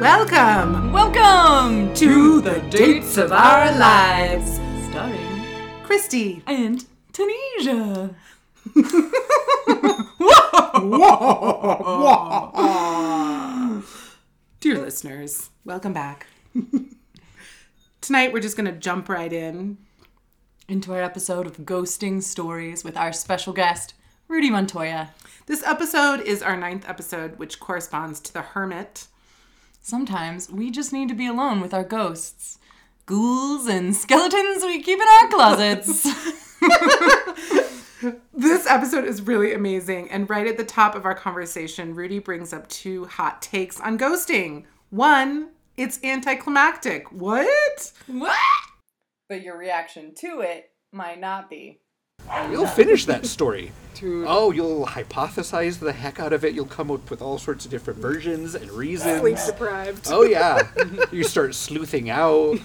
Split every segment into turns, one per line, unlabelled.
Welcome
Welcome
to the dates of our lives.
Starring
Christy.
and Tanesia.
Dear listeners, welcome back. Tonight we're just going to jump right in.
Into our episode of Ghosting Stories with our special guest, Rudy Montoya.
This episode is our ninth episode, which corresponds to The Hermit.
Sometimes we just need to be alone with our ghosts. Ghouls and skeletons we keep in our closets.
This episode is really amazing. And right at the top of our conversation, Rudy brings up two hot takes on ghosting. One, it's anticlimactic. What?
what? But your reaction to it might not be.
You'll finish that story.
True.
Oh, you'll hypothesize the heck out of it. You'll come up with all sorts of different versions and reasons.
Sleep deprived.
Oh yeah, you start sleuthing out.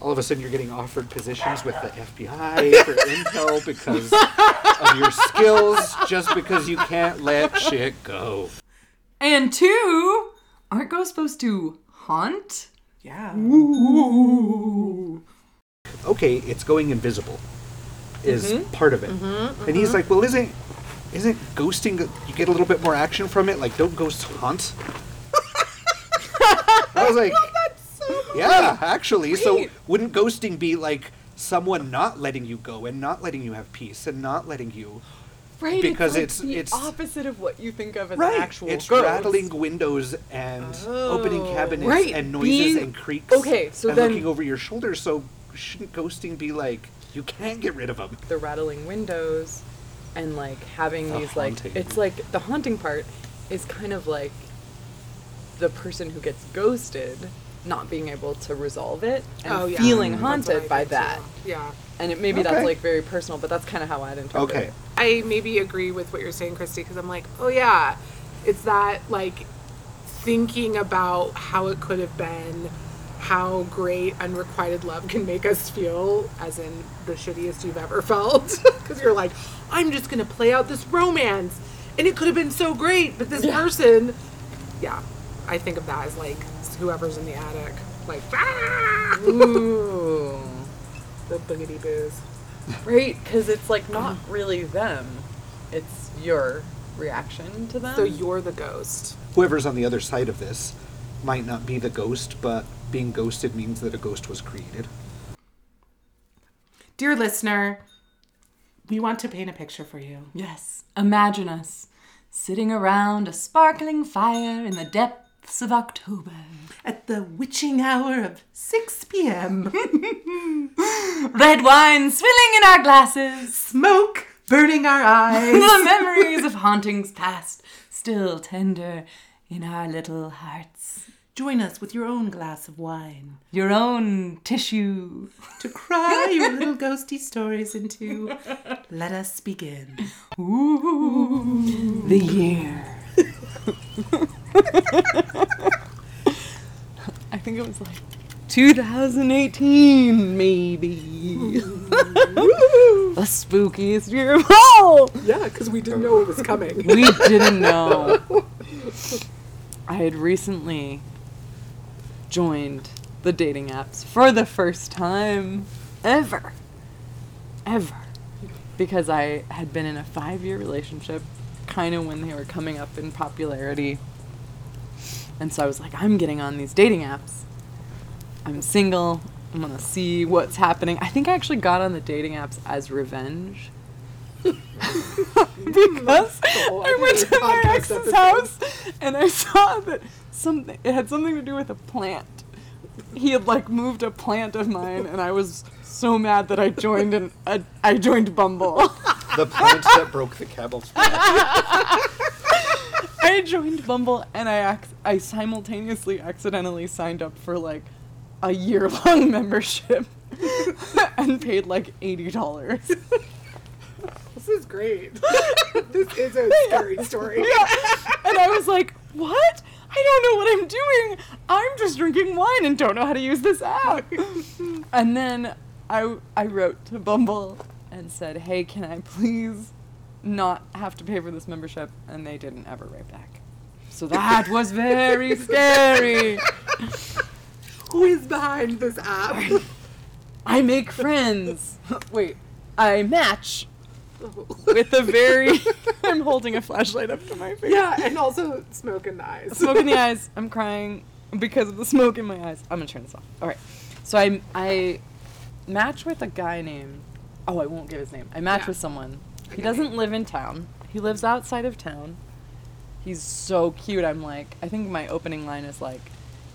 all of a sudden, you're getting offered positions with the FBI for intel because of your skills, just because you can't let shit go.
And two, aren't ghosts supposed to haunt?
Yeah.
Okay, it's going invisible. Is mm-hmm. part of it, mm-hmm, and he's mm-hmm. like, "Well, isn't isn't ghosting? You get a little bit more action from it. Like, don't ghosts haunt?" I was like, "Yeah, actually. So wouldn't ghosting be like someone not letting you go and not letting you have peace and not letting you?"
Right,
Because
like
it's-
the
it's-
opposite of what you think of as
Right.
actual
it's
ghost.
rattling windows and oh. opening cabinets
Right,
and noises
being-
and creaks.
Okay, so
and
then-
looking over your shoulder. So shouldn't ghosting be like you can't get rid of them?
the rattling windows and like having
The
these like it's like the haunting part is kind of like the person who gets ghosted not being able to resolve it and
Oh, yeah.
feeling
That's what I
haunted by that.
too. Yeah.
And it maybe
Okay.
that's like very personal, but that's kind of how I'd interpret
Okay.
it.
I maybe agree with what you're saying, Christy, because I'm like, oh yeah, it's that like thinking about how it could have been, how great unrequited love can make us feel, as in the shittiest you've ever felt. Because you're like, I'm just gonna play out this romance, and it could have been so great, but this person, yeah, I think of that as like whoever's in the attic, like ah!
Ooh.
the boogity boos.
right, because it's like not really them. It's your reaction to them.
So you're the ghost.
Whoever's on the other side of this might not be the ghost, but being ghosted means that a ghost was created.
Dear listener, we want to paint a picture for you.
Yes, imagine us sitting around a sparkling fire in the depths of October.
At the witching hour of 6 p.m.,
Red wine swilling in our glasses.
smoke burning our eyes.
the memories of hauntings past still tender in our little hearts.
Join us with your own glass of wine
Your own tissue.
to cry your little ghosty stories into. Let us begin.
Ooh, the year.
I think it was like 2018, maybe. the spookiest year of all.
Yeah, because we didn't know it was coming.
We didn't know. I had recently joined the dating apps for the first time ever. Ever. Because I had been in a five year relationship, kind of when they were coming up in popularity. And so I was like, I'm getting on these dating apps. I'm single. I'm gonna see what's happening. I think I actually got on the dating apps as revenge. because I went to my ex's
episode.
house and I saw that something it had something to do with a plant. He had like moved a plant of mine and I was so mad that I joined an a, I joined Bumble.
The plant that broke the camel's back.
I joined Bumble and I ac- I simultaneously accidentally signed up for like a year long membership and paid like eighty dollars.
This is great. this is a scary story. Yeah.
and I was like, "What? I don't know what I'm doing. I'm just drinking wine and don't know how to use this app. and then I I wrote to Bumble and said, "Hey, can I please not have to pay for this membership?" And they didn't ever write back. So that was very scary.
Who is behind this app?
I make friends. Wait, I match with a very. I'm holding a flashlight up to my face.
yeah, and also smoke in the eyes.
smoke in the eyes. I'm crying because of the smoke in my eyes. I'm gonna turn this off. All right. So I I match with a guy named. Oh, I won't give his name. I match
Yeah.
with someone. He doesn't live in town. He lives outside of town. He's so cute. I'm like, I think my opening line is like,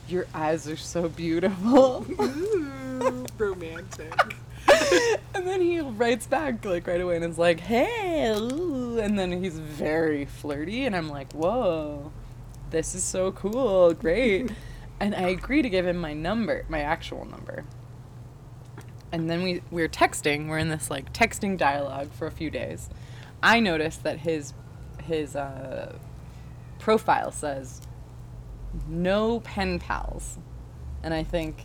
"Your eyes are so beautiful."
Ooh, romantic.
and then he writes back like right away and is like, "Hey," ooh," and then he's very flirty, and I'm like, "Whoa, this is so cool, great." and I agree to give him my number, my actual number. And then we we're texting. We're in this like texting dialogue for a few days. I noticed that his his uh, profile says no pen pals, and I think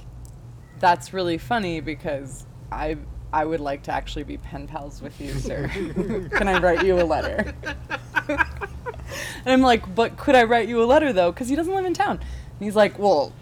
that's really funny because I I would like to actually be pen pals with you, sir. Can I write you a letter? and I'm like, but could I write you a letter though? Because he doesn't live in town. And he's like, well,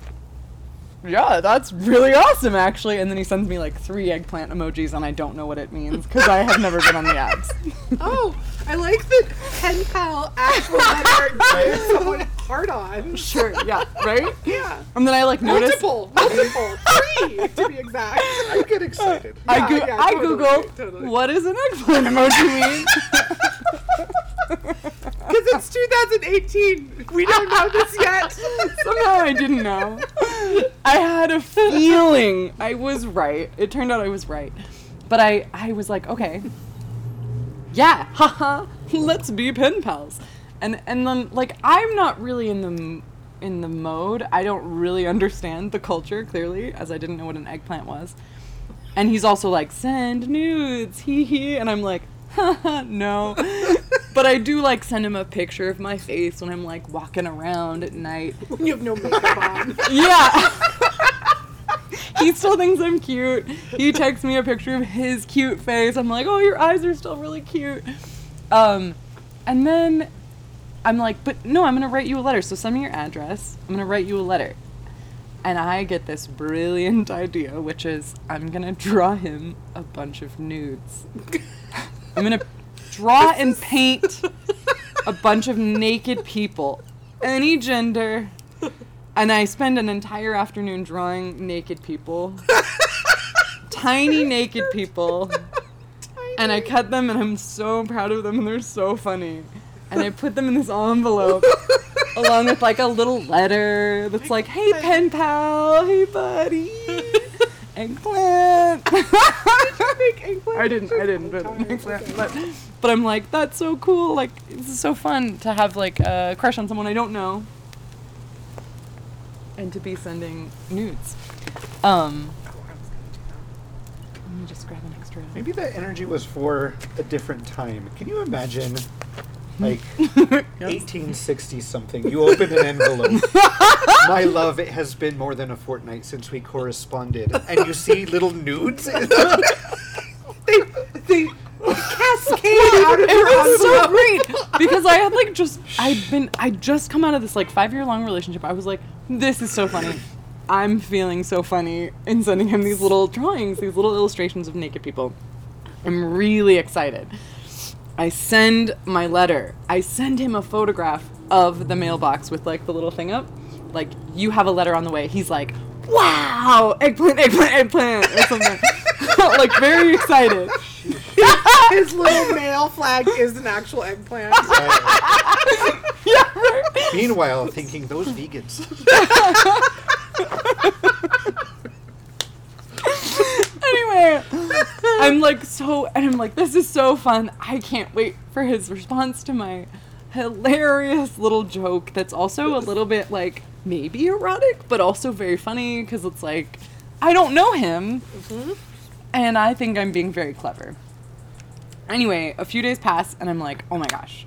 yeah, that's really awesome actually. And then he sends me like three eggplant emojis, and I don't know what it means because I have never been on the apps.
Oh, I like the pen pal actual letter gives someone hard on.
sure, yeah, right.
Yeah.
And then I like noticed.
Multiple, multiple, three to be exact.
I get excited.
I,
Yeah,
go-
yeah,
I
totally,
googled
totally.
what does an eggplant emoji mean.
Because it's 2018. We don't know this yet.
Somehow I didn't know. I had a feeling I was right. It turned out I was right. But I, I was like, okay. Yeah, haha, let's be pen pals. And and then like I'm not really in the in the mode. I don't really understand the culture clearly as I didn't know what an eggplant was. And he's also like, send nudes, hee hee. And I'm like, no. But I do like send him a picture of my face when I'm like walking around at night.
you have no makeup on.
Yeah. he still thinks I'm cute. He texts me a picture of his cute face. I'm like, oh, your eyes are still really cute. Um, and then I'm like, but no, I'm gonna write you a letter. So send me your address. I'm gonna write you a letter. And I get this brilliant idea, which is I'm gonna draw him a bunch of nudes. I'm gonna draw and paint a bunch of naked people, any gender. And I spend an entire afternoon drawing naked people. Tiny naked people. And I cut them and I'm so proud of them and they're so funny. And I put them in this envelope along with like a little letter that's like, hey pen pal, hey buddy. Eggplant. I didn't I didn't an eggplant. But, but I'm like, that's so cool. Like this is so fun to have like a crush on someone I don't know and to be sending nudes. Um, let me just grab an extra.
Maybe that energy was for a different time. Can you imagine, like, 1860 something? You open an envelope. My love, it has been more than a fortnight since we corresponded, and you see little nudes.
They, they cascade out of
It was so great because I had like just I'd been I just come out of this like five year long relationship. I was like, this is so funny. I'm feeling so funny in sending him these little drawings, these little illustrations of naked people. I'm really excited. I send my letter. I send him a photograph of the mailbox with like the little thing up. Like, you have a letter on the way. He's like, wow, eggplant, eggplant, eggplant, or something. Like, very excited.
His little male flag is an actual eggplant.
Yeah, right.
Meanwhile, thinking those vegans.
anyway, I'm like so, and I'm like, this is so fun. I can't wait for his response to my hilarious little joke that's also a little bit like maybe erotic, but also very funny because it's like, I don't know him, mm-hmm. And I think I'm being very clever. Anyway, a few days pass, and I'm like, oh my gosh,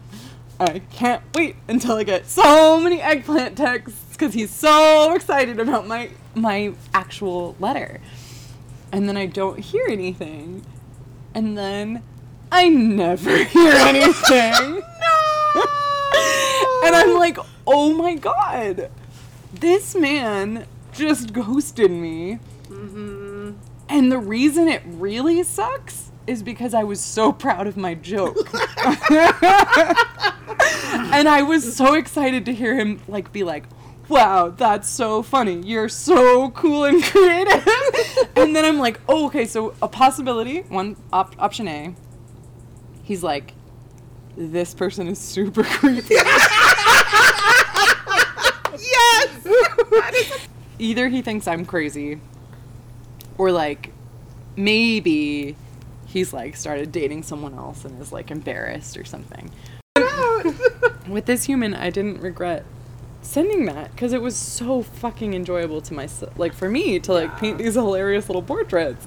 I can't wait until I get so many eggplant texts because he's so excited about my my actual letter. And then I don't hear anything. And then I never hear anything. No. and I'm like, oh my god, this man just ghosted me. Mm-hmm. And the reason it really sucks is because I was so proud of my joke. and I was so excited to hear him like be like, "Wow, that's so funny. You're so cool and creative." and then I'm like, "Oh, okay, so a possibility, one op- option A. He's like, this person is super creepy."
yes.
Either he thinks I'm crazy or like maybe he's like started dating someone else and is like embarrassed or something. With this human, I didn't regret sending that because it was so fucking enjoyable to myself. Like for me to like paint these hilarious little portraits,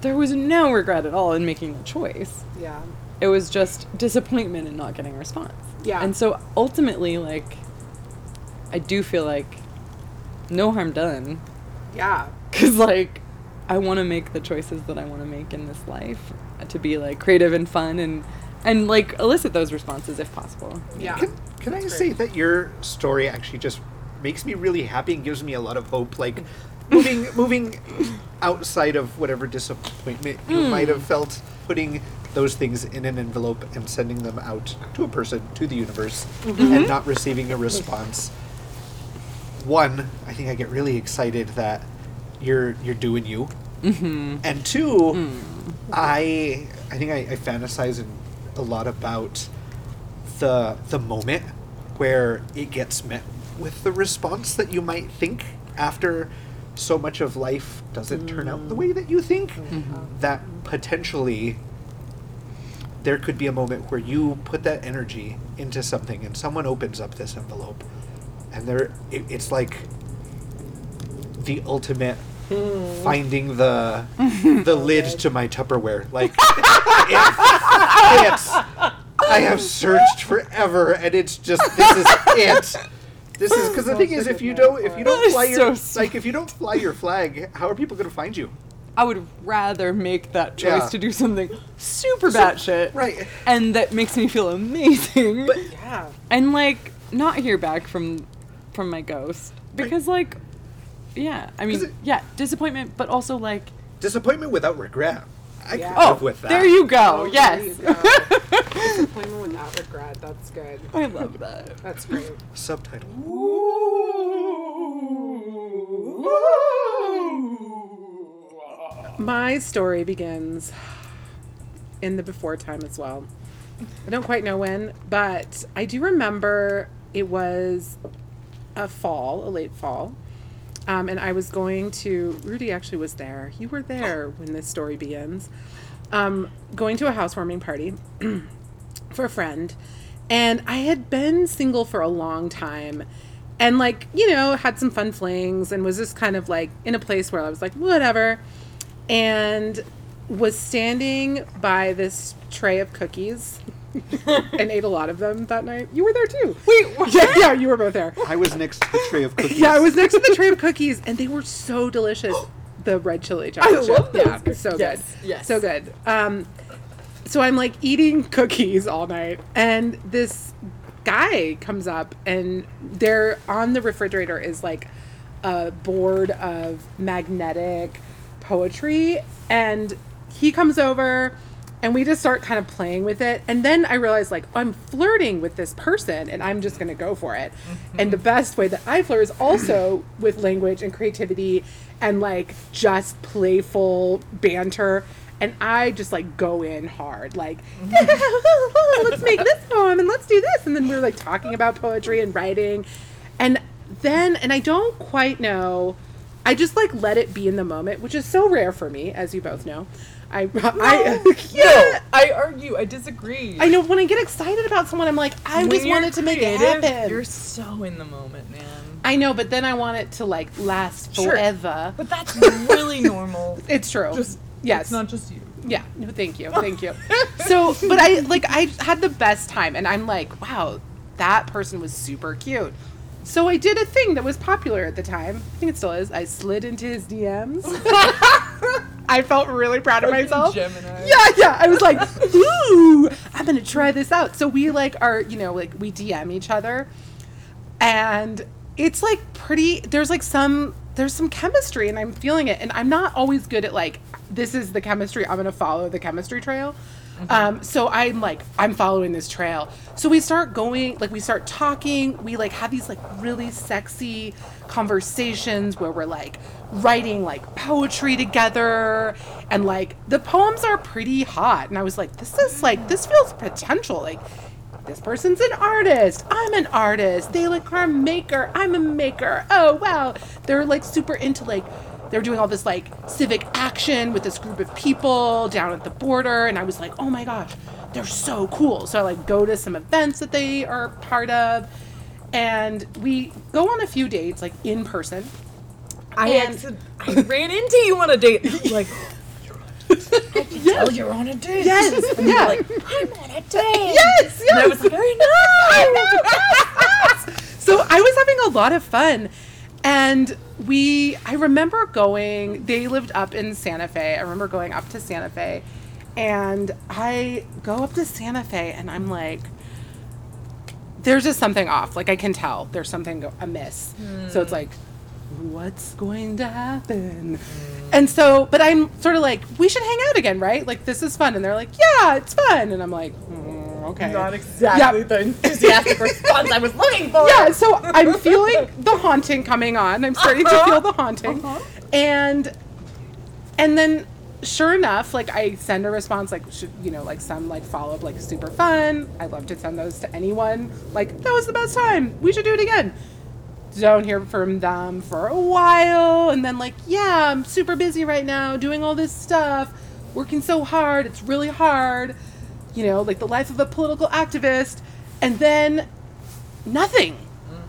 there was no regret at all in making the choice.
yeah.
It was just disappointment in not getting a response.
Yeah.
And so ultimately, like, I do feel like no harm done
Yeah.
because like i want to make the choices that i want to make in this life uh, to be like creative and fun and and like elicit those responses if possible
Yeah.
Can, can I
That's
say that your story actually just makes me really happy and gives me a lot of hope? Like moving moving outside of whatever disappointment you might have felt, putting those things in an envelope and sending them out to a person, to the universe, and not receiving a response. One, I think I get really excited that you're you're doing you, mm-hmm. and two, I I think I, I fantasize in, a lot about the the moment where it gets met with the response that you might think after so much of life doesn't turn out the way that you think. That potentially there could be a moment where you put that energy into something and someone opens up this envelope. And there it, it's like the ultimate finding the the lid to my Tupperware like it fits. I have searched forever, and it's just this is it. This is because the thing is, if you don't, if you don't
That is
fly your
so
like, if you don't fly your flag, how are people going to find you?
i would rather make that choice
Yeah.
to do something super batshit
Right.
and that makes me feel amazing
But
Yeah.
and like not hear back from from my ghost because like yeah i mean
it-
yeah disappointment but also like
disappointment without regret. I
Yeah.
could
oh
live with that.
there you go
Oh,
yes
there you go. Disappointment without regret. That's good.
i love that
That's great.
Subtitle.
My story begins in the before time as well. I don't quite know when, but I do remember it was a fall, a late fall. Um, and I was going to, Rudy actually was there. You were there when this story begins. Um, going to a housewarming party for a friend. And I had been single for a long time and, like, you know, had some fun flings and was just kind of like in a place where I was like, whatever. And was standing by this tray of cookies and ate a lot of them that night. You were there too.
wait
Yeah, yeah, you were both there.
I was next to the tray of cookies.
Yeah, I was next to the tray of cookies, and they were so delicious. The red chili chocolate. chip.
love those
Yeah, so
Yes,
good.
yes.
so good. Um, so I'm like eating cookies all night, and this guy comes up, and there on the refrigerator is like a board of magnetic poetry, and he comes over and we just start kind of playing with it. And then i realize like i'm flirting with this person and i'm just going to go for it. Mm-hmm. And the best way that i flirt is also with language and creativity and like just playful banter. And i just like go in hard. Like let's make this poem and let's do this. And then we we're like talking about poetry and writing. And then and i don't quite know I just like let it be in the moment, which is so rare for me, as you both know. I, I yeah,
I argue. I disagree.
I know when I get excited about someone, I'm like, I
When
just wanted to make it happen.
You're so in the moment, man.
I know, but then I want it to like last
Sure.
forever.
But that's really normal.
It's true.
Just
yes,
It's not just you.
Yeah, no, thank you, thank you. So, but I like I had the best time, and I'm like, wow, that person was super cute. So I did a thing that was popular at the time. I think it still is. I slid into his DMs. I felt really proud of myself.
Gemini.
Yeah, yeah. I was like, ooh, I'm gonna try this out. So we like are, you know, like we DM each other, and it's like pretty. There's like some there's some chemistry, and I'm feeling it. And I'm not always good at like this is the chemistry. I'm gonna follow the chemistry trail. Um, so I'm like, I'm following this trail. So we start going, like, we start talking. We like have these like really sexy conversations where we're like writing like poetry together, and like the poems are pretty hot. And I was like, this is like, this feels potential. Like, this person's an artist. I'm an artist. They like are a maker. I'm a maker. Oh wow. They're like super into like they're doing all this like civic action with this group of people down at the border and I was like, "Oh my gosh, they're so cool." So I like go to some events that they are part of and we go on a few dates like in person.
I,
And-
acci- I ran into you on a date. Like, I can tell you're on a date.
Yes.
And you're
yeah.
like, I'm on a date.
yes,
And I was like, I know.
so I was having a lot of fun. And we, I remember going, they lived up in Santa Fe. I remember going up to Santa Fe. And I go up to Santa Fe and I'm like, there's just something off. Like I can tell there's something go- amiss. So it's like, what's going to happen? And so, but I'm sort of like, we should hang out again, right? Like this is fun. And they're like, yeah, it's fun. And I'm like, mm, okay.
Not exactly
Yeah.
the enthusiastic response I was looking for.
Yeah, so I'm feeling the haunting coming on. I'm starting to uh-huh. feel the haunting. Uh-huh. And and then sure enough, like I send a response like you know, like some like follow up like super fun. I love to send those to anyone. Like that was the best time. We should do it again. Don't hear from them for a while and then like, yeah, I'm super busy right now doing all this stuff, working so hard. It's really hard. You know, like the life of a political activist. And then nothing. Mm.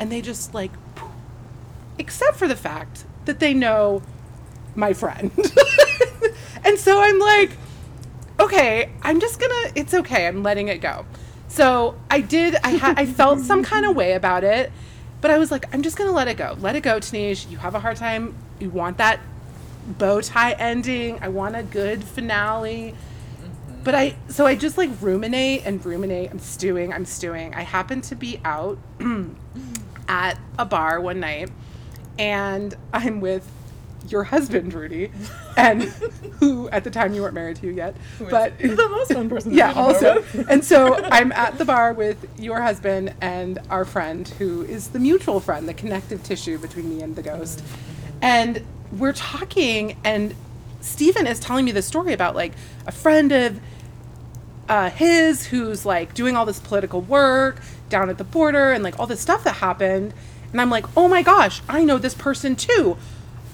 And they just like, poof. except for the fact that they know my friend. and so I'm like, okay, I'm just gonna, it's okay, I'm letting it go. So I did, I, ha- I felt some kind of way about it, but I was like, I'm just gonna let it go. Let it go, Tanish. You have a hard time. You want that bow tie ending. I want a good finale. But I so I just like ruminate and ruminate. I'm stewing. I'm stewing. I happen to be out at a bar one night, and I'm with your husband, Rudy, and who at the time you weren't married to yet, but
the most fun person.
yeah, also. And so I'm at the bar with your husband and our friend, who is the mutual friend, the connective tissue between me and the ghost. Mm-hmm. And we're talking, and Stephen is telling me the story about like a friend of uh, his who's like doing all this political work down at the border and like all this stuff that happened. And I'm like, oh my gosh, I know this person too.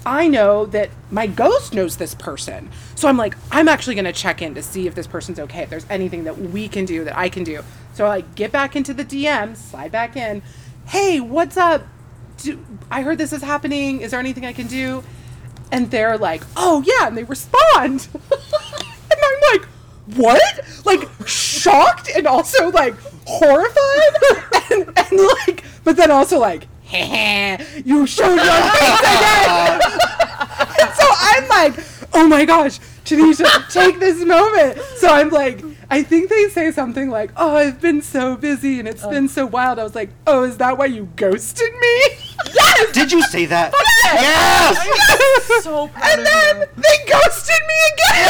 I know that my ghost knows this person. So I'm like, I'm actually going to check in to see if this person's okay, if there's anything that we can do, that I can do. So I like get back into the DM, slide back in. Hey, what's up? Do, I heard this is happening. Is there anything I can do? And they're like, oh yeah. And they respond. and I'm like, what? Like shocked and also like horrified and, and like, but then also like, you showed your face again. and so I'm like, oh my gosh, Tanesia, take this moment. So I'm like, I think they say something like, oh, I've been so busy and it's oh. been so wild. I was like, oh, is that why you ghosted me? yes!
Did you say that? yes!
so proud
And
of
then
you.
they ghosted me again.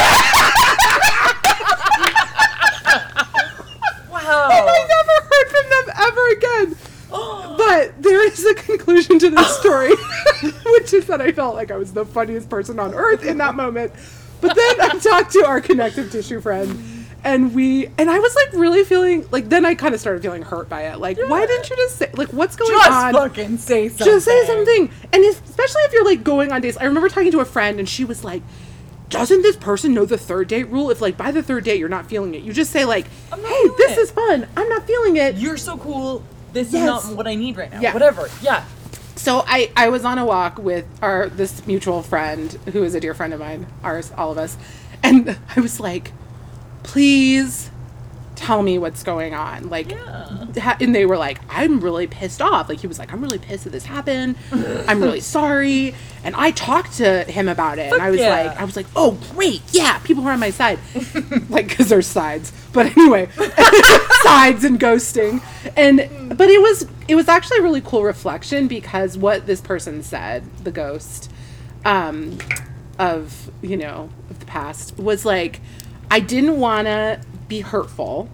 Wow.
and I never heard from them ever again. But there is a conclusion to this story, which is that I felt like I was the funniest person on earth in that moment. But then I talked to our connective tissue friend, and we and I was like really feeling like then I kind of started feeling hurt by it. Like, why didn't you just say like what's going
Just
on?
Just fucking say something.
Just say something. And if, especially if you're like going on dates. I remember talking to a friend and she was like, doesn't this person know the third date rule? If like by the third date you're not feeling it, you just say like, hey, this
it."
is fun. I'm not feeling it.
You're so cool. This
Yes.
is not what I need right now.
Yeah.
Whatever. Yeah.
So I, I was on a walk with our this mutual friend who is a dear friend of mine, ours, all of us, and I was like, please tell me what's going on. Like, ha- and they were like, I'm really pissed off. Like, he was like, I'm really pissed that this happened. I'm really sorry. And I talked to him about it. and I was
yeah.
like, I was like, oh, great. Yeah, people are on my side. like, because there's sides. But anyway, sides and ghosting. And, but it was, it was actually a really cool reflection because what this person said, the ghost, um, of you know of the past was like I didn't want to be hurtful,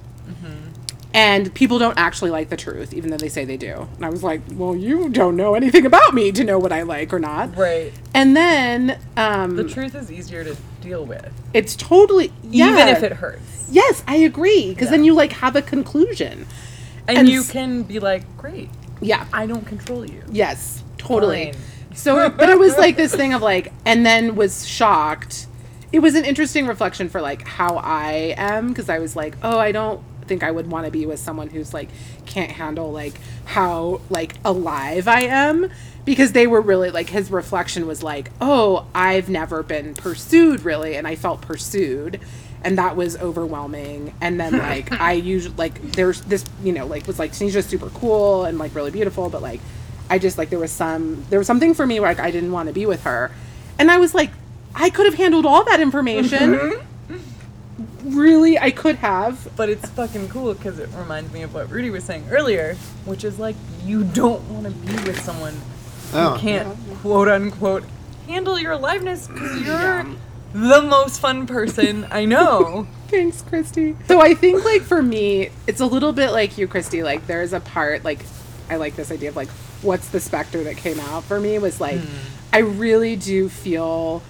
and people don't actually like the truth, even though they say they do. And I was like, well, you don't know anything about me to know what I like or not.
Right.
And then um,
The truth is easier to deal with,
it's totally yeah.
even if it hurts.
Yes, I agree because then you like have a conclusion.
And,
And
you
s-
can be like, great,
Yeah.
I don't control you.
Yes, totally.
Fine.
So, but it was like this thing of like, and then was shocked. It was an interesting reflection for like how I am because I was like, oh, I don't think I would want to be with someone who's like can't handle like how like alive I am because they were really like his reflection was like, oh, I've never been pursued really, and I felt pursued. And that was overwhelming. And then like I usually like there's this you know like was like she's just super cool and like really beautiful, but like I just like there was some there was something for me where like I didn't want to be with her. And I was like, I could have handled all that information. Mm-hmm. really, I could have.
But it's fucking cool because it reminds me of what Rudy was saying earlier, which is like, you don't want to be with someone
Oh.
who can't, quote unquote, handle your aliveness because you're the most fun person I know.
Thanks, Christy. So I think like for me, it's a little bit like you, Christy. Like there's a part like I like this idea of like what's the specter that came out for me was like hmm. I really do feel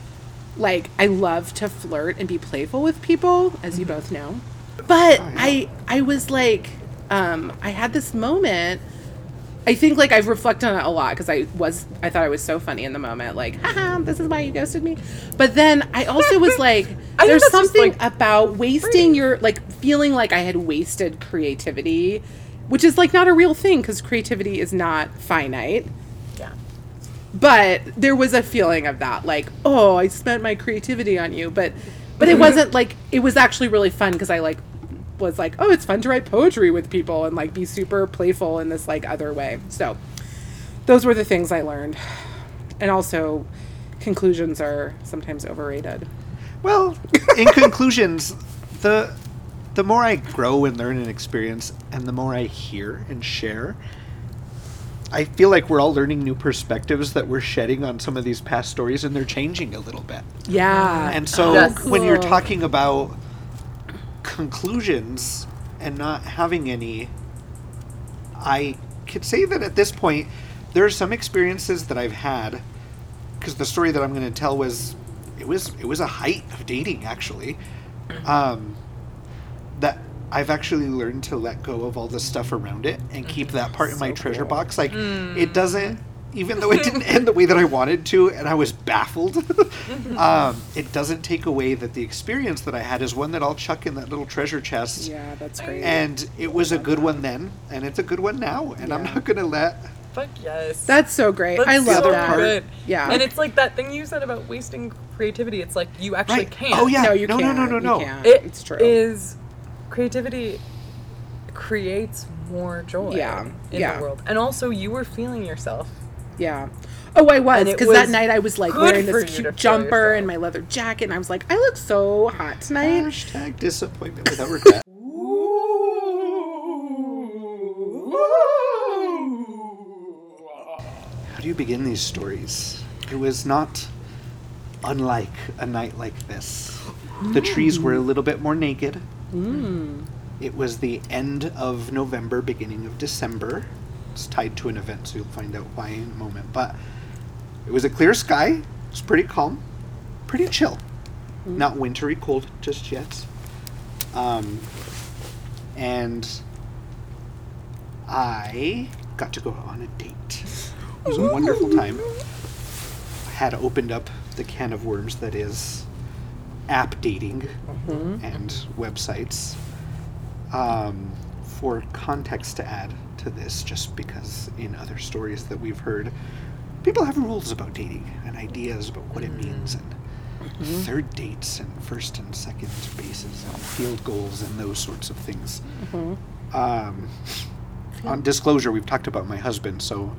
like I love to flirt and be playful with people, as you both know. But I I was like um I had this moment I think like I've reflected on it a lot because I was I thought I was so funny in the moment, like, haha, this is why you ghosted me. But then I also was like, there's something
like,
about wasting your like feeling like I had wasted creativity, which is like not a real thing because creativity is not finite. But there was a feeling of that, like, oh, I spent my creativity on you, but but it mhm. wasn't like it was actually really fun because I like was like, oh, it's fun to write poetry with people and like be super playful in this like other way. So those were the things I learned. And also conclusions are sometimes overrated.
Well, in conclusions, the the more I grow and learn and experience, and the more I hear and share, I feel like we're all learning new perspectives that we're shedding on some of these past stories, and they're changing a little bit.
Yeah.
And so
That's
when you're talking about conclusions and not having any, I could say that at this point, there are some experiences that I've had because the story that I'm going to tell was it was it was a height of dating actually. Um, that I've actually learned to let go of all the stuff around it and keep that part in my treasure box. Like it doesn't, even though it didn't end the way that I wanted to, and I was baffled. um, it doesn't take away that the experience that I had is one that I'll chuck in that little treasure chest.
Yeah, that's great.
And it was a good one then, and it's a good one now, and I'm not gonna let.
Fuck yes.
That's so great.
That's
I love
so
that.
good.
Yeah.
And it's like that thing you said about wasting creativity. It's like you actually
Right.
can't.
Oh yeah.
No, you
no,
can't.
no, no, no,
You
no.
can't.
It
it's true.
is creativity creates more joy
Yeah,
in
yeah.
the world. And also you were feeling yourself.
Yeah. Oh, I was because that night I was like wearing this cute jumper
yourself.
and my leather jacket, and I was like, I look so hot tonight.
Hashtag disappointment without regret. How do you begin these stories? It was not unlike a night like this. The trees were a little bit more naked. It was the end of November, beginning of December. It's tied to an event, so you'll find out why in a moment. But it was a clear sky. It was pretty calm, pretty chill. Not wintry cold just yet. Um, and I got to go on a date. It was a wonderful time. I had opened up the can of worms that is app dating and websites. Um, for context to add to this, just because in other stories that we've heard, people have rules about dating and ideas about what it means and third dates and first and second bases and field goals and those sorts of things. Um, on disclosure, we've talked about my husband, so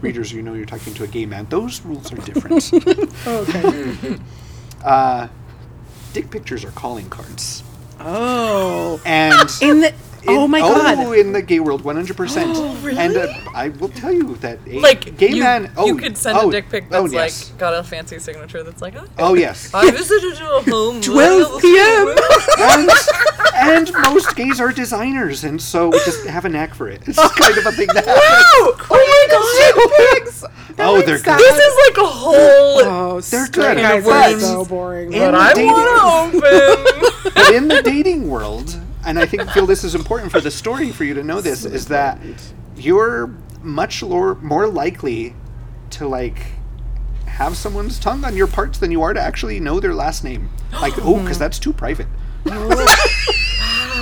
readers, you know you're talking to a gay man. Those rules are different.
okay.
uh, dick pictures are calling cards.
Oh.
And
In the. Oh my god!
Oh, in the gay world, one hundred percent.
Oh, really?
And uh, I will tell you that a
Like
gay
you,
man. Oh,
you could send
oh,
a dick pic
oh,
that's
yes.
like got a fancy signature that's like, oh,
Oh yes.
I visited a home.
12 p.m.
and, and most gays are designers, and so we just have a knack for it. It's kind of a thing that happens.
Oh my god!
Pigs.
Oh, they're good.
This is like a whole.
Oh,
They're
straight
good.
guys
But-
so boring.
but I want to open.
but in the dating world, and I think feel this is important for the story for you to know this is that you're much lor- more likely to like have someone's tongue on your parts than you are to actually know their last name. Like, oh, because that's too private.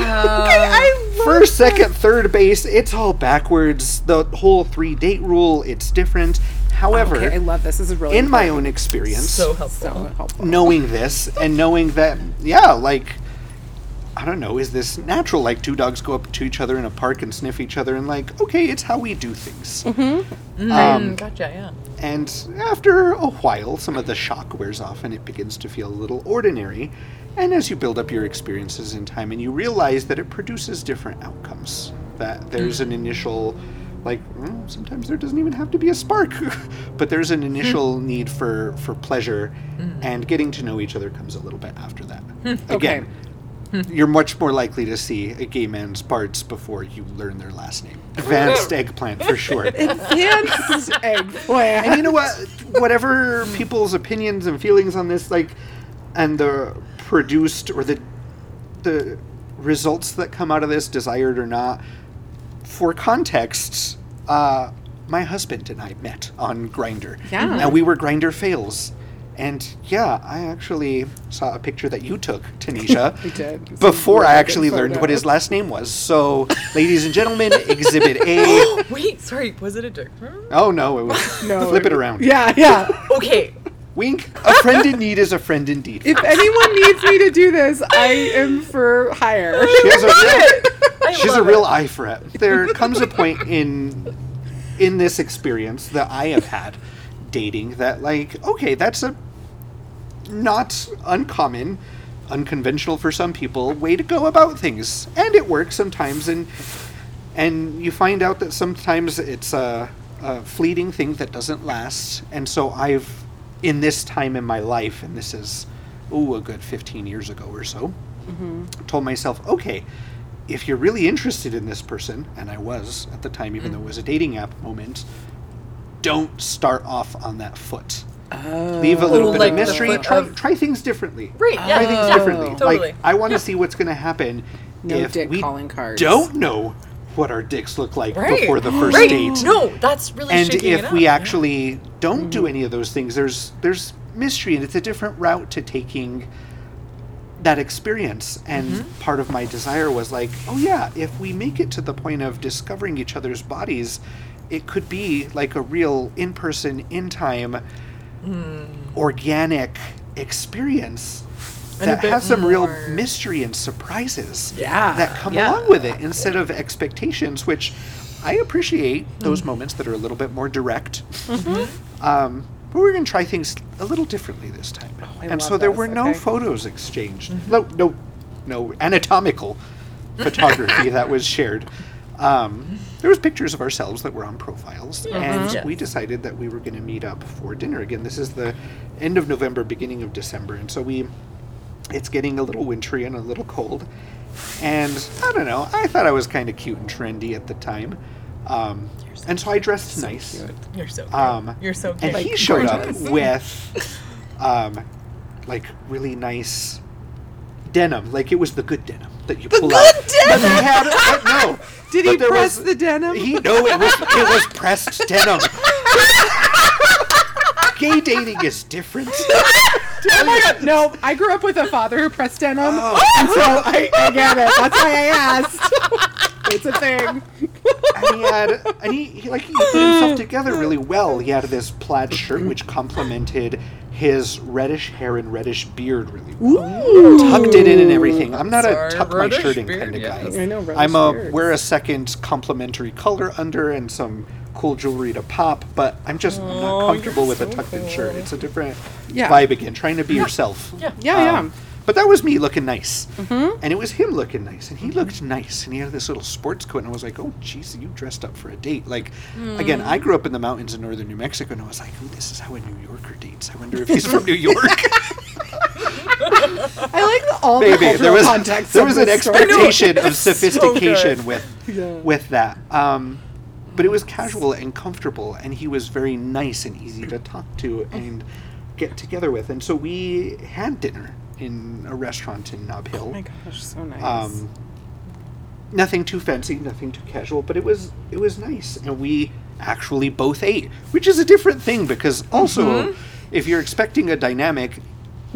I
First, second, third base, it's all backwards. The whole three date rule, it's different. However,
Okay, I love this. This is really
in my own experience,
so helpful.
so helpful.
knowing this and knowing that, yeah, like, I don't know, is this natural? Like, two dogs go up to each other in a park and sniff each other, and like, okay, it's how we do things.
Mm-hmm.
Um,
Mm, gotcha. Yeah.
and after a while, some of the shock wears off and it begins to feel a little ordinary. And as you build up your experiences in time and you realize that it produces different outcomes, that there's an initial, like, mm, sometimes there doesn't even have to be a spark, but there's an initial need for, for pleasure, and getting to know each other comes a little bit after that. Again, you're much more likely to see a gay man's parts before you learn their last name. Advanced eggplant for sure.
Advanced eggplant.
and you know what? Whatever people's opinions and feelings on this, like, and the produced or the the results that come out of this, desired or not, for context, uh, my husband and I met on Grindr.
Yeah.
And we were Grindr fails. And yeah, I actually saw a picture that you took, Tanesia.
We did. It's
Before I actually learned what his last name was. So, ladies and gentlemen, Exhibit A.
Oh, wait, sorry. Was it a dick?
Oh no, it was
No.
flip it around.
Yeah, yeah.
Okay.
Wink. A friend in need is a friend indeed.
If anyone needs me to do this, I am for hire.
She has a real, she's a real eye for it. There comes a point in in this experience that I have had dating that like, okay, that's a not uncommon, unconventional for some people way to go about things. And it works sometimes and and you find out that sometimes it's a, a fleeting thing that doesn't last. And so I've in this time in my life, and this is ooh a good 15 years ago or so, mm-hmm. told myself, okay, if you're really interested in this person, and I was at the time, even though it was a dating app moment, don't start off on that foot. Leave a little bit
Like
of mystery. Try,
of-
try things differently.
Right, yeah.
Try things differently.
Totally.
Like I want to see what's going to happen
No
if
dick
we
calling cards.
don't know what our dicks look like
Right.
before the first
right.
date
No, that's really
and
shaking it
if
up,
we
yeah.
actually don't do any of those things there's there's mystery and it's a different route to taking that experience and
Mm-hmm.
part of my desire was like oh yeah if we make it to the point of discovering each other's bodies it could be like a real in-person in-time
Hmm.
organic experience
And
that has some real mystery and surprises
Yeah,
that come
yeah.
along with it instead of expectations, which I appreciate those moments that are a little bit more direct. Um, but we're going to try things a little differently this time.
I
and
love
so there
this,
were no
okay.
photos exchanged. No, no, no anatomical photography that was shared. Um, there was pictures of ourselves that were on profiles, and
Yes.
we decided that we were going to meet up for dinner again. This is the end of November, beginning of December, and so we it's getting a little wintry and a little cold. And I don't know, I thought I was kind of cute and trendy at the time. Um, and so I dressed nice.
You're so cute.
Um,
You're so cute.
and
cute.
he showed
gorgeous.
up with um, like really nice denim. Like it was the good denim that you pull
good
out. But had, but no.
Did he press
was-
the denim?
He no, it was it was pressed denim. Gay dating is different.
Oh my god, no, I grew up with a father who pressed denim,
Oh.
and so I, I get it. That's why I asked. it's a thing.
and he had and he, he like he put himself together really well. He had this plaid shirt which complemented his reddish hair and reddish beard really well. Tucked it in and everything. I'm not a
Sorry,
tuck my
reddish
shirt in
beard,
kind of guy.
yes.
I know,
I'm a
beards.
wear a second complementary color under and some cool jewelry to pop, but I'm just I'm not
Oh,
comfortable
you're
with a
so
tucked in shirt. It's a different
Yeah.
vibe again, trying to be yourself.
Yeah.
Yeah,
Um,
yeah.
But that was me looking nice.
Mm-hmm.
And it was him looking nice. And he looked nice. And he had this little sports coat. And I was like, oh, jeez, you dressed up for a date. Like, again,
Mm.
I grew up in the mountains in northern New Mexico. And I was like, oh, this is how a New Yorker dates. I wonder if he's from New York.
I like the, all the
Maybe.
cultural
There was,
context.
there
of
was an
this story.
expectation of
It's so
sophistication with,
Yeah.
with that. Um, but it was casual and comfortable. And he was very nice and easy to talk to and get together with. And so we had dinner in a restaurant in Nob Hill.
Oh my gosh, so nice.
um, nothing too fancy, nothing too casual, but it was it was nice, and we actually both ate, which is a different thing because also, if you're expecting a dynamic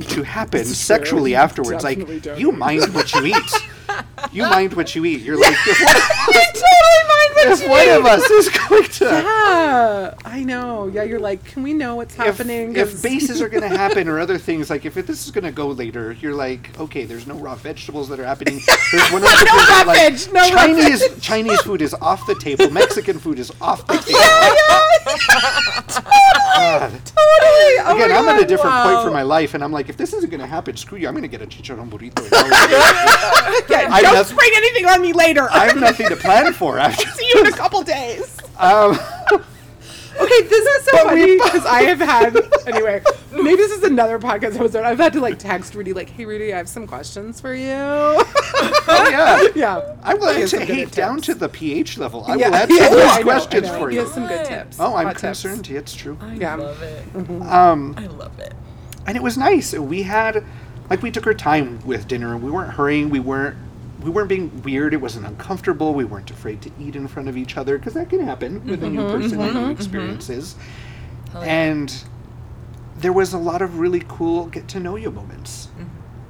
to happen sexually afterwards, like
don't
you mind what you eat. You mind what you eat. You're like, if one,
I totally mind what
if
you
one
mean.
of us is going to,
Yeah, I know. Yeah, you're like, can we know what's
if,
happening?
if
'Cause-
bases are going to happen or other things, like if this is going to go later, you're like, okay, there's no raw vegetables that are happening. There's one of the
No raw
like,
veg, no raw
Chinese Chinese food is off the table. Mexican food is off the table. God.
totally. Oh
Again, I'm at a different point for my life, and I'm like, if this isn't going to happen, screw you. I'm going to get a chicharron burrito.
Yeah,
I
don't spring anything on me later.
I have nothing to plan for after.
I'll see you in a couple days.
Um,
Okay, this is so
But
funny because I have had anyway. Maybe this is another podcast episode. I've had to like text Rudy, like, "Hey, Rudy, I have some questions for you."
oh yeah.
yeah,
I will
He has
to,
good
hey, down to the pH level. I
Yeah,
will add
yeah,
some of those
I
questions
know.
for
He
you.
has some good tips.
Oh, I'm
Hot tips.
concerned. It's true.
I
Yeah.
love it.
Um,
I love it.
and it was nice. We had, like, we took our time with dinner, and we weren't hurrying. We weren't, we weren't being weird. It wasn't uncomfortable. We weren't afraid to eat in front of each other because that can happen with a new mm-hmm, person and new mm-hmm, mm-hmm. experiences.
Hell yeah.
And there was a lot of really cool get to know you moments.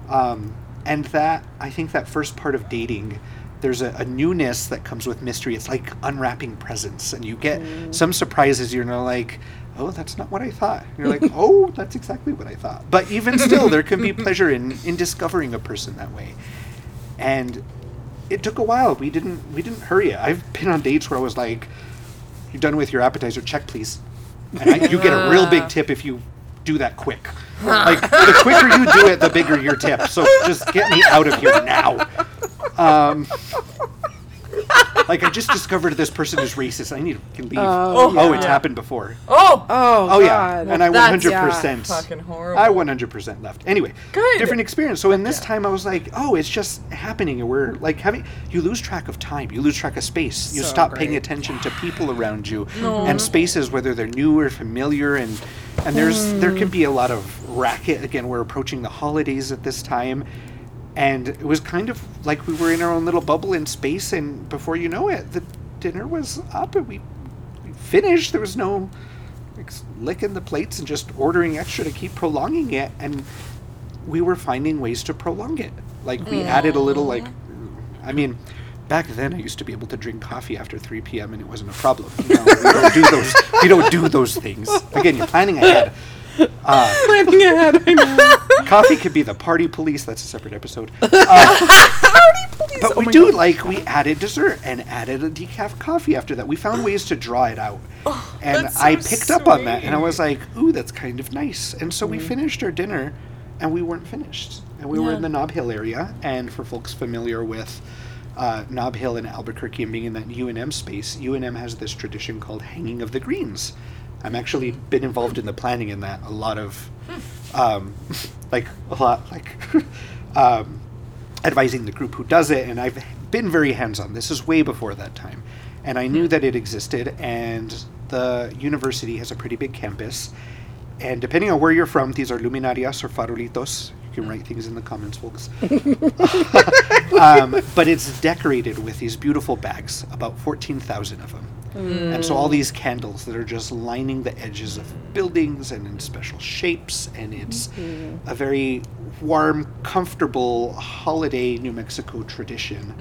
Um, and that I think that first part of dating. There's a, a newness that comes with mystery. It's like unwrapping presents, and you get some surprises. You're not like, oh, that's not what I thought. You're like, oh, that's exactly what I thought. But even still, there can be pleasure in in discovering a person that way. And it took a while. We didn't we didn't hurry it. I've been on dates where I was like, "You're done with your appetizer. Check, please." And I, you get a real big tip if you do that quick. Like the quicker you do it, the bigger your tip. So just get me out of here now. Um, like I just discovered this person is racist. I need to leave.
Oh,
Oh,
yeah.
it's happened before.
Oh,
Oh,
Oh yeah,
God.
and I
that's
100%
fucking horrible.
I 100% left. Anyway,
Good.
different experience. So in this time, I was like, oh, it's just happening, and we're like having. You lose track of time. You lose track of space. You
So
stop paying attention to people around you and spaces, whether they're new or familiar, and and there's there can be a lot of racket. Again, we're approaching the holidays at this time. And it was kind of like we were in our own little bubble in space, and before you know it, the dinner was up, and we we finished. There was no like, licking the plates and just ordering extra to keep prolonging it and we were finding ways to prolong it. Like we mm. added a little like i mean back then i used to be able to drink coffee after 3 p.m and it wasn't a problem. You know, we don't do those we don't do those things. Again you're planning ahead uh,
Planning ahead. I know.
coffee could be the party police that's a separate episode Uh, but
Oh
we do
God.
like we added dessert and added a decaf coffee after that we found ways to draw it out and
that's
i
so
picked up on that and i was like ooh that's kind of nice and so we
Mm-hmm.
finished our dinner and we weren't finished and we were in the Nob Hill area and for folks familiar with uh, Nob Hill and Albuquerque and being in that UNM space, UNM has this tradition called Hanging of the Greens. I'm actually been involved in the planning in that. A lot of, um, like a lot like, um, advising the group who does it, and I've been very hands-on. This is way before that time, and I knew that it existed. And the university has a pretty big campus, and depending on where you're from, these are luminarias or farolitos. You can write things in the comments, folks. um, but it's decorated with these beautiful bags, about 14,000 of them. And so all mm. these candles that are just lining the edges of buildings and in special shapes, and it's mm-hmm. a very warm, comfortable holiday New Mexico tradition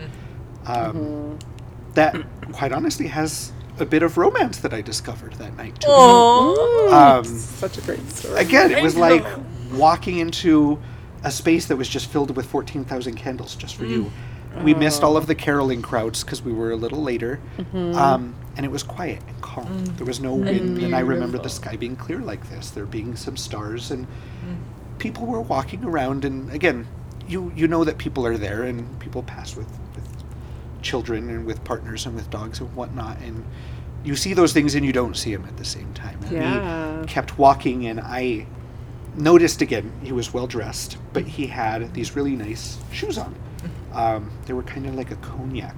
mm. um, mm-hmm. that, quite honestly, has a bit of romance that I discovered that night too.
Aw.
Um,
Such a great story.
again, it was like walking into a space that was just filled with 14,000 candles just for mm. you. We oh. missed all of the caroling crowds because we were a little later. Mm-hmm. Um, and it was quiet and calm. Mm. There was no wind. And I remember the sky being clear like this. There being some stars and mm. people were walking around. And again, you, you know that people are there and people pass with, with children and with partners and with dogs and whatnot. And you see those things and you don't see them at the same time. And
Yeah.
we kept walking and I noticed again he was well dressed, but he had these really nice shoes on. Um, they were kind of like a cognac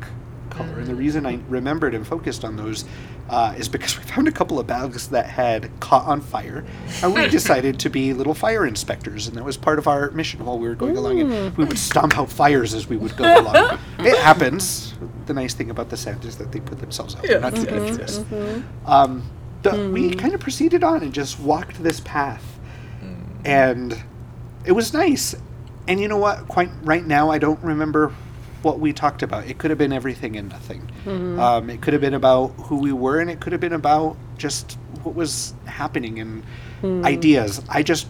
color, and the reason I remembered and focused on those uh, is because we found a couple of bags that had caught on fire, and we decided to be little fire inspectors, and that was part of our mission while we were going along. And we would stomp out fires as we would go along. it happens. The nice thing about the scent is that they put themselves out. They're not too dangerous. Um, the, We kind of proceeded on and just walked this path and it was nice. And you know what? Quite right now, I don't remember what we talked about. It could have been everything and nothing. Mm-hmm. Um, it could have been about who we were, and it could have been about just what was happening and hmm. ideas. I just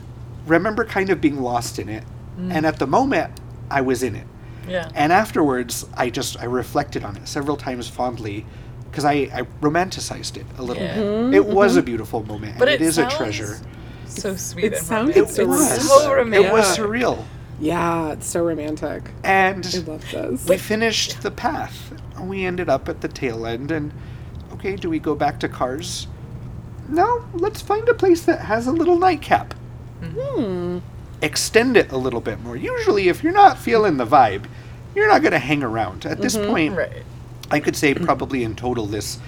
remember kind of being lost in it, hmm. and at the moment, I was in it.
Yeah.
And afterwards, I just I reflected on it several times fondly because I, I romanticized it a little
Yeah.
bit. Mm-hmm. It was a mm-hmm. beautiful moment,
But
and
it
it is a treasure.
So sweet.
It sounded
romantic.
so
It was.
so romantic.
It was surreal.
Yeah, it's so romantic. I
And
love this.
we finished the path. We ended up at the tail end, and okay, do we go back to cars? No, let's find a place that has a little nightcap.
Hmm.
Extend it a little bit more. Usually, if you're not feeling the vibe, you're not going to hang around. At this point,
Right.
I could say probably in total this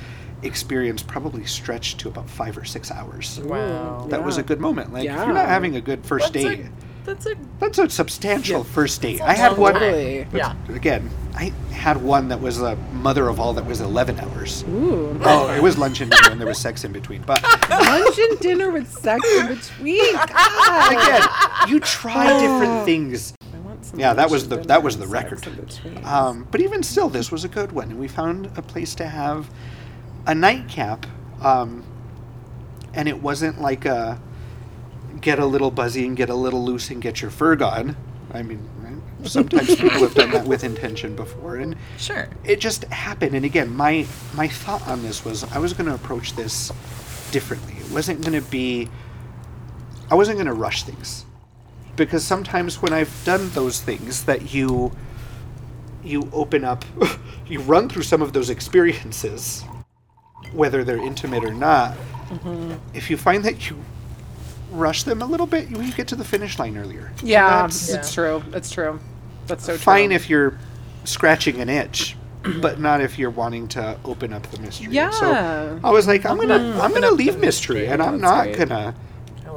experience probably stretched to about five or six hours.
Wow.
That was a good moment. Like if you're not having a good first
That's
date,
a, that's a
that's a substantial
Yeah.
first date.
That's
I
a
had one.
time. Yeah.
Again, I had one that was the mother of all that was 11 hours.
Ooh.
Oh, it was lunch and dinner and there was sex in between. But
Lunch and dinner with sex in between. God.
again, you try different things.
I want some
Yeah, that was the that was the record. Um, but even still, this was a good one, and we found a place to have a nightcap, um, and it wasn't like a get a little buzzy and get a little loose and get your fur gone. I mean, right? sometimes people have done that with intention before, and
Sure.
it just happened. And again, my my thought on this was I was going to approach this differently. It wasn't going to be. I wasn't going to rush things, because sometimes when I've done those things, that you you open up, you run through some of those experiences, whether they're intimate or not. Mm-hmm. If you find that you rush them a little bit, you get to the finish line earlier.
yeah,
That's-
it's true. It's true. That's so true.
fine if you're scratching an itch, but not if you're wanting to open up the mystery.
Yeah.
So I was like, I'm gonna, mm-hmm.
I'm
gonna leave mystery,
mystery.
and I'm not
great.
gonna.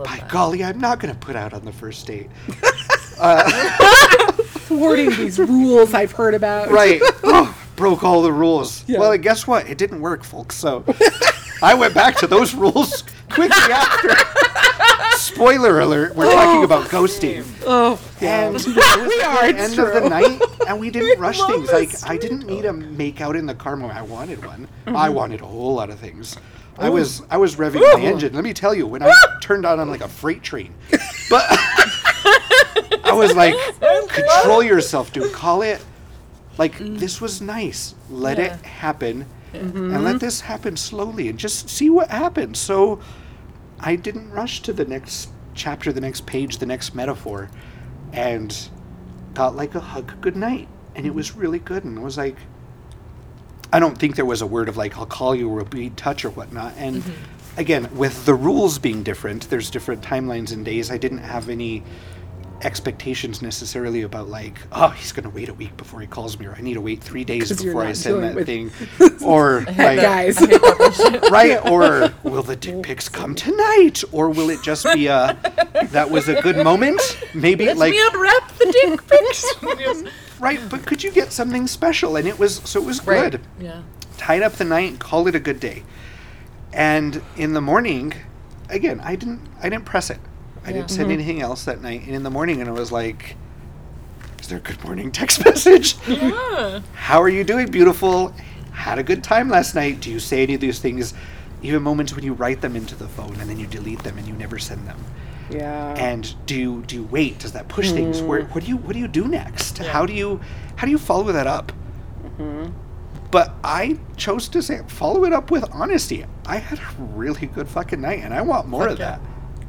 By
that.
golly, I'm not gonna put out on the first date.
Uh, thwarting these rules I've heard about.
Right. oh, broke all the rules.
Yeah.
Well, guess what? It didn't work, folks. So I went back to those rules quickly after. Spoiler alert: We're talking about ghosting.
Oh,
And
yeah.
it was
We
the
are, it's
end of the night, and we didn't rush things. Like I didn't need to make out in the car. when I wanted one. I wanted a whole lot of things. I was I was revving my engine. Let me tell you, when I turned on, I'm like a freight train. But I was like, control yourself, dude. Call it. Like this was nice. Let
Yeah.
it happen, Mm-hmm. and let this happen slowly, and just see what happens. So I didn't rush to the next chapter, the next page, the next metaphor, and got like a hug good night. And it was really good. And it was like, I don't think there was a word of like, I'll call you or be touch or whatnot. And mm-hmm. again, with the rules being different, there's different timelines and days. I didn't have any expectations necessarily about like, oh, he's going to wait a week before he calls me, or I need to wait three days before I send that thing. or like,
Guys.
right? Or will the dick pics come tonight? Or will it just be a that was a good moment? Maybe
Let
like
me unwrap the dick pics.
right, but could you get something special? And it was so it was
right.
good.
Yeah.
Tied up the night, call it a good day. And in the morning, again, I didn't I didn't press it. I didn't send mm-hmm. anything else that night. And in the morning, and I was like, "Is there a good morning text message?
Yeah.
How are you doing, beautiful? had a good time last night? Do you say any of these things? Even moments when you write them into the phone and then you delete them and you never send them.
Yeah.
And do you do you wait? Does that push things? Mm-hmm. Where what do you what do you do next? How do you how do you follow that up? Mm-hmm. But I chose to say follow it up with honesty. I had a really good fucking night, and I want more of
yeah.
that.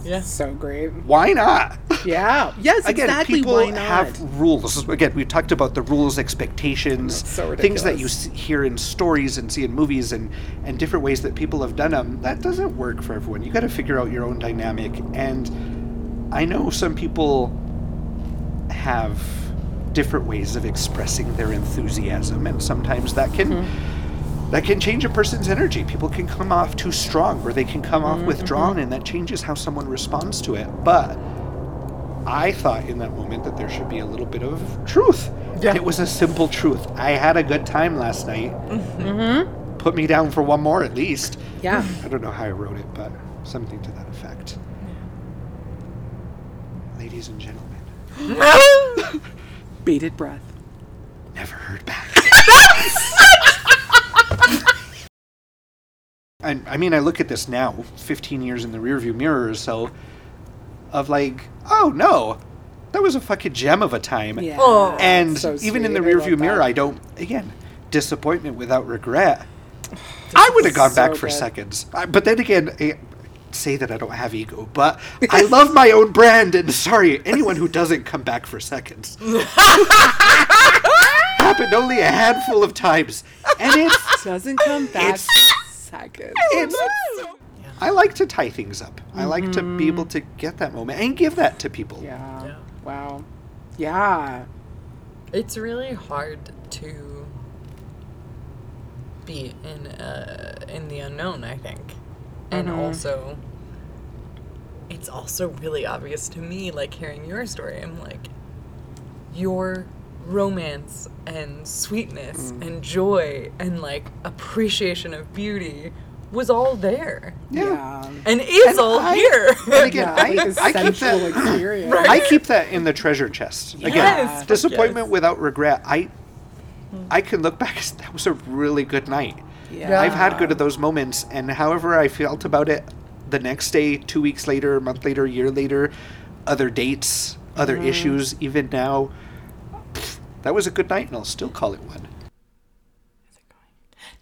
Yeah.
So great.
Why not?
Yeah. Yes,
Again,
exactly.
people
Why not?
have rules. Again, we talked about the rules, expectations,
so
things that you
ridiculous.
hear in stories and see in movies, and and different ways that people have done them. That doesn't work for everyone. You got to figure out your own dynamic. And I know some people have different ways of expressing their enthusiasm, and sometimes that can.
Mm-hmm.
That can change a person's energy. People can come off too strong, or they can come
Mm-hmm,
off withdrawn, and that changes how someone responds to it. But I thought in that moment that there should be a little bit of truth.
Yeah.
It was a simple truth. I had a good time last night. Mm-hmm. Put me down for one more at least.
Yeah.
I don't know how I wrote it, but something to that effect. Ladies and gentlemen,
Bated breath.
never heard back. I, I mean, I look at this now, 15 years in the rearview mirror or so, of like, oh no, that was a fucking gem of a time.
Yeah.
Oh.
And
So
even in the
sweet. I
rearview mirror,
that.
I don't, again, disappointment without regret. I would have gone back for
good.
seconds. But then again, I say that I don't have ego, but I love my own brand, and sorry, anyone who doesn't come back for seconds. Happened only a handful of times. And it
Doesn't come back
It's-
second.
it's I like to tie things up. I like to be able to get that moment and give that to people.
Yeah.
Yeah.
Wow. Yeah.
It's really hard to be in uh, in the unknown, I think. And also it's also really obvious to me like hearing your story. I'm like your romance and sweetness and joy and like appreciation of beauty was all there
Yeah.
and is
And
all
I-
here.
And again,
Yeah,
I,
like a
I keep that.
experience.
I keep that in the treasure chest. Again,
Yes, fuck
disappointment
yes.
without regret. I I can look back. That was a really good night.
Yeah.
I've had good of those moments, and however I felt about it, the next day, two weeks later, a month later, a year later, other dates, other
Mm-hmm.
issues, even now, pff, that was a good night, and I'll still call it one.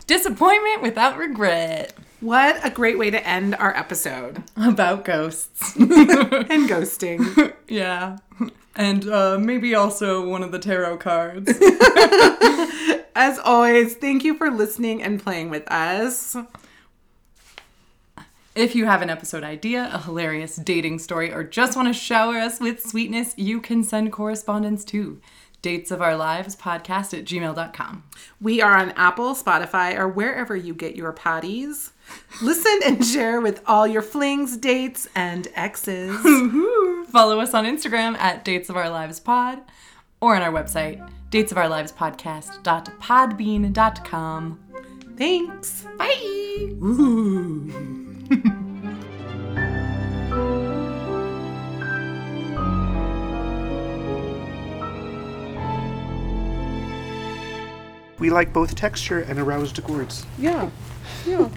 Disappointment without regret.
What a great way to end our episode.
About ghosts.
And ghosting.
yeah. And uh, maybe also one of the tarot cards.
As always, thank you for listening and playing with us.
If you have an episode idea, a hilarious dating story, or just want to shower us with sweetness, you can send correspondence to dates of our lives podcast at gmail.com.
We are on Apple, Spotify, or wherever you get your potties. Listen and share with all your flings, dates, and exes.
Follow us on Instagram at dates of our lives pod or on our website, dates of our lives podcast.podbean.com.
Thanks.
Bye.
We like both texture and aroused gourds.
Yeah. Yeah.